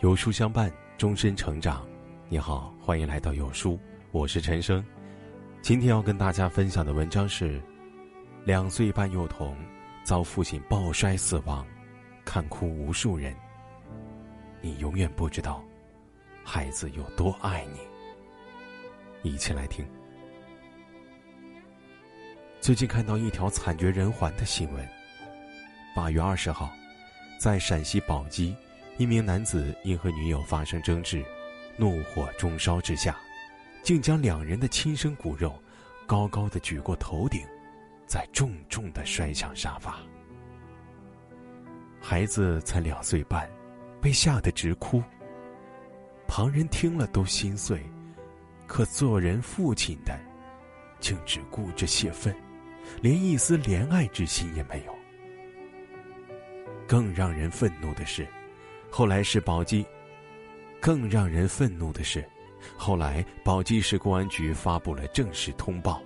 有书相伴，终身成长。你好，欢迎来到有书，我是陈生。今天要跟大家分享的文章是：两岁半幼童遭父亲抱摔死亡，看哭无数人。你永远不知道，孩子有多爱你。一起来听。最近看到一条惨绝人寰的新闻。八月二十号，在陕西宝鸡。一名男子因和女友发生争执，怒火中烧之下，竟将两人的亲生骨肉高高的举过头顶，再重重的摔向沙发。孩子才两岁半，被吓得直哭。旁人听了都心碎，可做人父亲的，竟只顾着泄愤，连一丝怜爱之心也没有。更让人愤怒的是。后来是宝鸡，更让人愤怒的是，后来宝鸡市公安局发布了正式通报：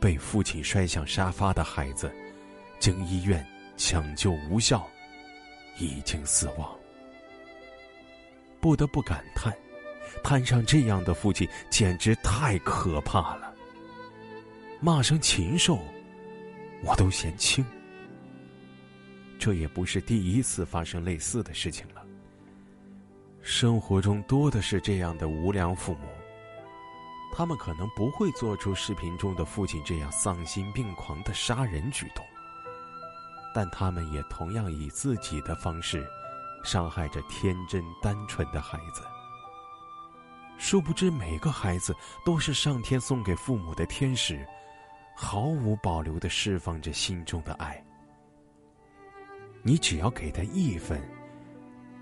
被父亲摔向沙发的孩子，经医院抢救无效，已经死亡。不得不感叹，摊上这样的父亲简直太可怕了。骂声禽兽，我都嫌轻。这也不是第一次发生类似的事情了。生活中多的是这样的无良父母，他们可能不会做出视频中的父亲这样丧心病狂的杀人举动，但他们也同样以自己的方式，伤害着天真单纯的孩子。殊不知，每个孩子都是上天送给父母的天使，毫无保留的释放着心中的爱。你只要给他一分，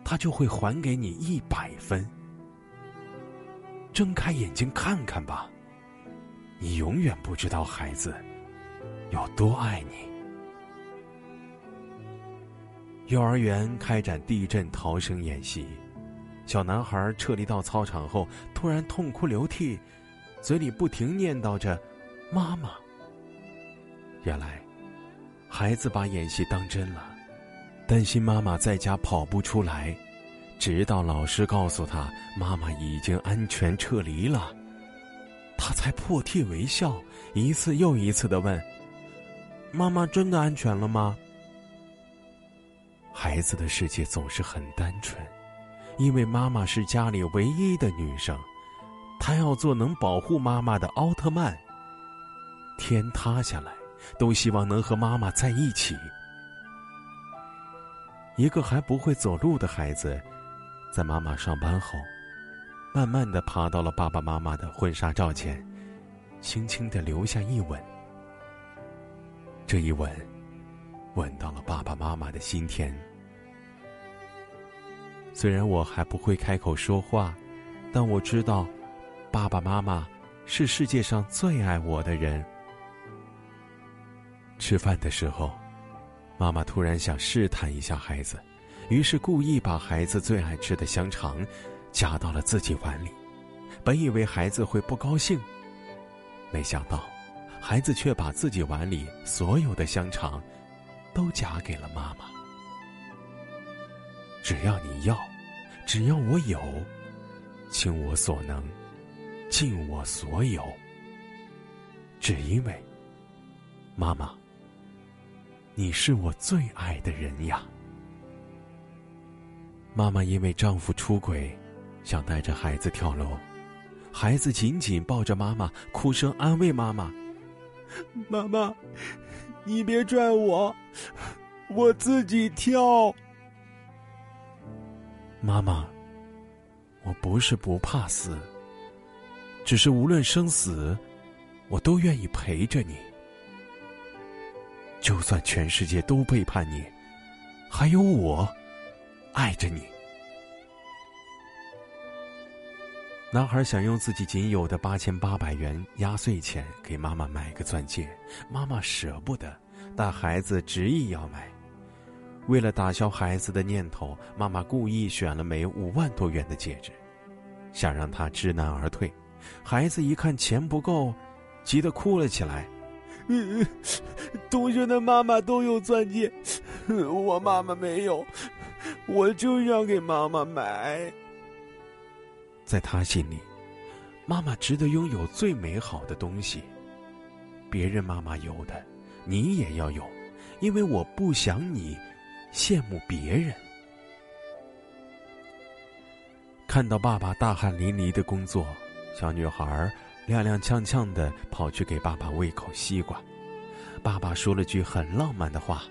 他就会还给你一百分。睁开眼睛看看吧，你永远不知道孩子有多爱你。幼儿园开展地震逃生演习，小男孩撤离到操场后，突然痛哭流涕，嘴里不停念叨着“妈妈”。原来，孩子把演习当真了。担心妈妈在家跑不出来，直到老师告诉他妈妈已经安全撤离了，他才破涕为笑，一次又一次的问：“妈妈真的安全了吗？”孩子的世界总是很单纯，因为妈妈是家里唯一的女生，他要做能保护妈妈的奥特曼。天塌下来，都希望能和妈妈在一起。一个还不会走路的孩子，在妈妈上班后，慢慢的爬到了爸爸妈妈的婚纱照前，轻轻的留下一吻。这一吻，吻到了爸爸妈妈的心田。虽然我还不会开口说话，但我知道，爸爸妈妈是世界上最爱我的人。吃饭的时候。妈妈突然想试探一下孩子，于是故意把孩子最爱吃的香肠夹到了自己碗里。本以为孩子会不高兴，没想到孩子却把自己碗里所有的香肠都夹给了妈妈。只要你要，只要我有，倾我所能，尽我所有，只因为妈妈。你是我最爱的人呀！妈妈因为丈夫出轨，想带着孩子跳楼，孩子紧紧抱着妈妈，哭声安慰妈妈：“妈妈，你别拽我，我自己跳。”妈妈，我不是不怕死，只是无论生死，我都愿意陪着你。就算全世界都背叛你，还有我爱着你。男孩想用自己仅有的八千八百元压岁钱给妈妈买个钻戒，妈妈舍不得，但孩子执意要买。为了打消孩子的念头，妈妈故意选了枚五万多元的戒指，想让他知难而退。孩子一看钱不够，急得哭了起来。嗯同学的妈妈都有钻戒，我妈妈没有，我就要给妈妈买。在他心里，妈妈值得拥有最美好的东西。别人妈妈有的，你也要有，因为我不想你羡慕别人。看到爸爸大汗淋漓的工作，小女孩踉踉跄跄的跑去给爸爸喂口西瓜。爸爸说了句很浪漫的话。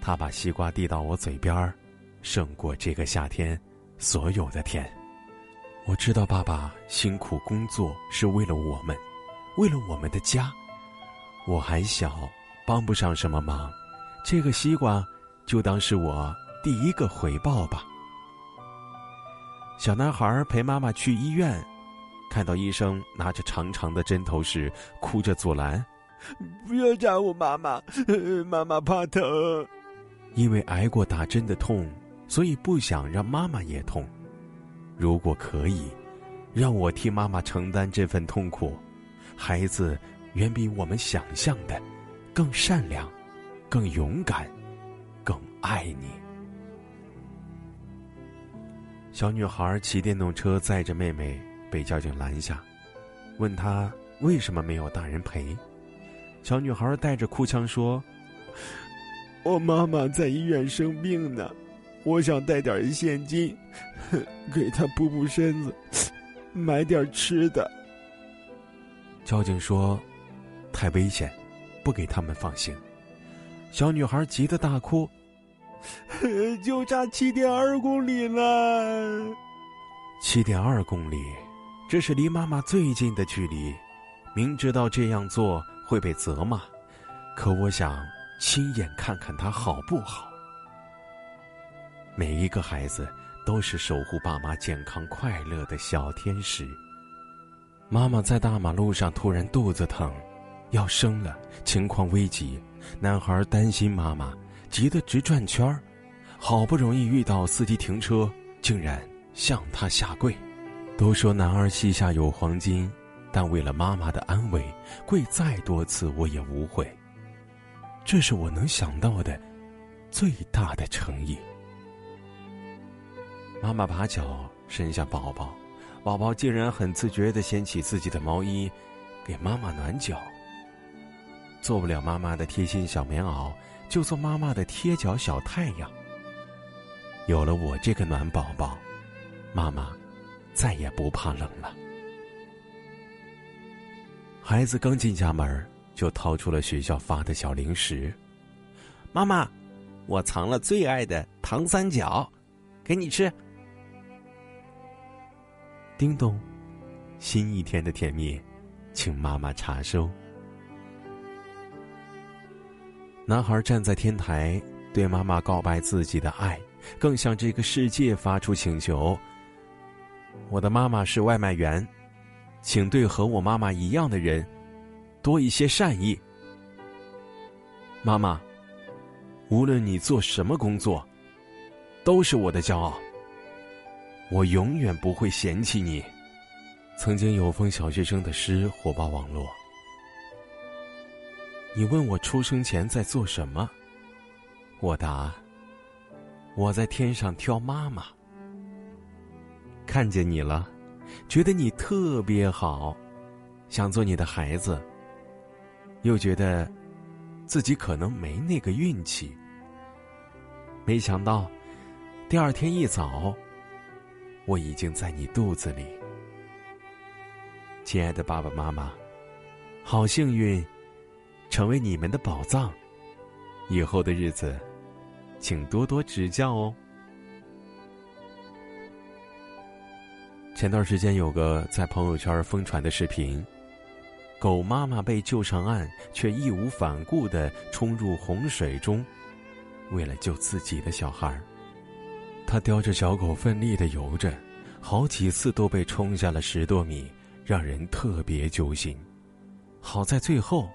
他把西瓜递到我嘴边儿，胜过这个夏天所有的甜。我知道爸爸辛苦工作是为了我们，为了我们的家。我还小，帮不上什么忙，这个西瓜就当是我第一个回报吧。小男孩陪妈妈去医院，看到医生拿着长长的针头时，哭着阻拦：“不要扎我妈妈，妈妈怕疼。”因为挨过打针的痛，所以不想让妈妈也痛。如果可以，让我替妈妈承担这份痛苦，孩子远比我们想象的更善良、更勇敢、更爱你。小女孩骑电动车载着妹妹，被交警拦下，问他为什么没有大人陪。小女孩带着哭腔说。我妈妈在医院生病呢，我想带点现金，给她补补身子，买点吃的。交警说：“太危险，不给他们放行。”小女孩急得大哭：“就差七点二公里了！七点二公里，这是离妈妈最近的距离。明知道这样做会被责骂，可我想。”亲眼看看他好不好？每一个孩子都是守护爸妈健康快乐的小天使。妈妈在大马路上突然肚子疼，要生了，情况危急。男孩担心妈妈，急得直转圈儿。好不容易遇到司机停车，竟然向他下跪。都说男儿膝下有黄金，但为了妈妈的安危，跪再多次我也无悔。这是我能想到的最大的诚意。妈妈把脚伸向宝宝，宝宝竟然很自觉的掀起自己的毛衣，给妈妈暖脚。做不了妈妈的贴心小棉袄，就做妈妈的贴脚小太阳。有了我这个暖宝宝，妈妈再也不怕冷了。孩子刚进家门就掏出了学校发的小零食，妈妈，我藏了最爱的糖三角，给你吃。叮咚，新一天的甜蜜，请妈妈查收。男孩站在天台，对妈妈告白自己的爱，更向这个世界发出请求：我的妈妈是外卖员，请对和我妈妈一样的人。多一些善意，妈妈。无论你做什么工作，都是我的骄傲。我永远不会嫌弃你。曾经有封小学生的诗火爆网络。你问我出生前在做什么？我答：我在天上挑妈妈。看见你了，觉得你特别好，想做你的孩子。又觉得，自己可能没那个运气。没想到，第二天一早，我已经在你肚子里。亲爱的爸爸妈妈，好幸运，成为你们的宝藏。以后的日子，请多多指教哦。前段时间有个在朋友圈疯传的视频。狗妈妈被救上岸，却义无反顾的冲入洪水中，为了救自己的小孩他叼着小狗奋力的游着，好几次都被冲下了十多米，让人特别揪心。好在最后，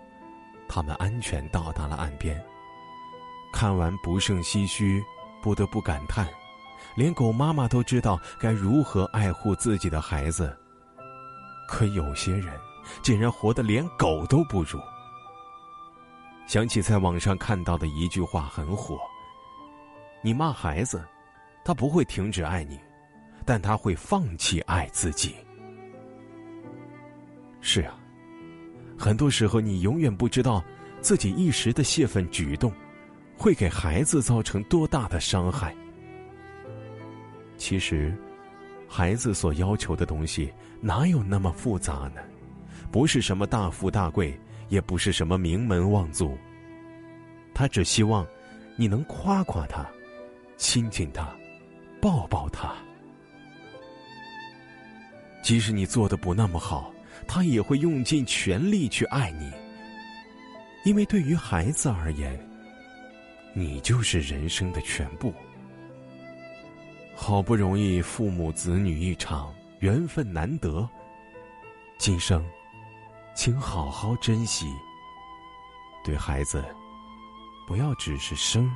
他们安全到达了岸边。看完不胜唏嘘，不得不感叹：连狗妈妈都知道该如何爱护自己的孩子，可有些人。竟然活得连狗都不如。想起在网上看到的一句话很火：“你骂孩子，他不会停止爱你，但他会放弃爱自己。是啊，很多时候你永远不知道自己一时的泄愤举动，会给孩子造成多大的伤害。其实，孩子所要求的东西哪有那么复杂呢？不是什么大富大贵，也不是什么名门望族。他只希望你能夸夸他，亲亲他，抱抱他。即使你做的不那么好。他也会用尽全力去爱你，因为对于孩子而言，你就是人生的全部。好不容易父母子女一场，缘分难得，今生，请好好珍惜。对孩子，不要只是生，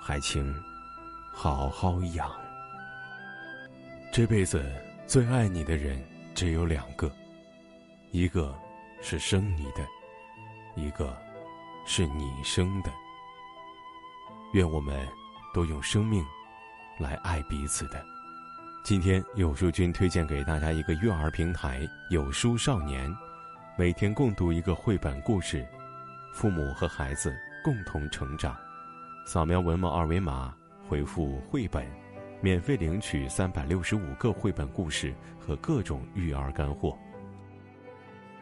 还请好好养。这辈子最爱你的人只有两个。一个是生你的，一个是你生的。愿我们都用生命来爱彼此的。今天有书君推荐给大家一个育儿平台——有书少年，每天共读一个绘本故事，父母和孩子共同成长。扫描文末二维码，回复“绘本”，免费领取三百六十五个绘本故事和各种育儿干货。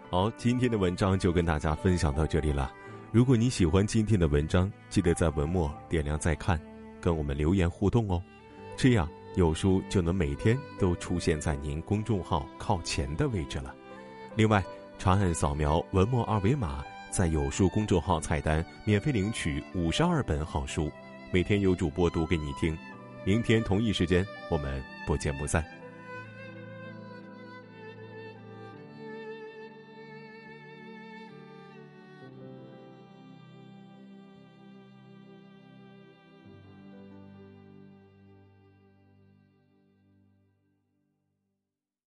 好，今天的文章就跟大家分享到这里了。如果你喜欢今天的文章，记得在文末点亮再看，跟我们留言互动哦。这样有书就能每天都出现在您公众号靠前的位置了。另外，长按扫描文末二维码，在有书公众号菜单免费领取五十二本好书，每天有主播读给你听。明天同一时间，我们不见不散。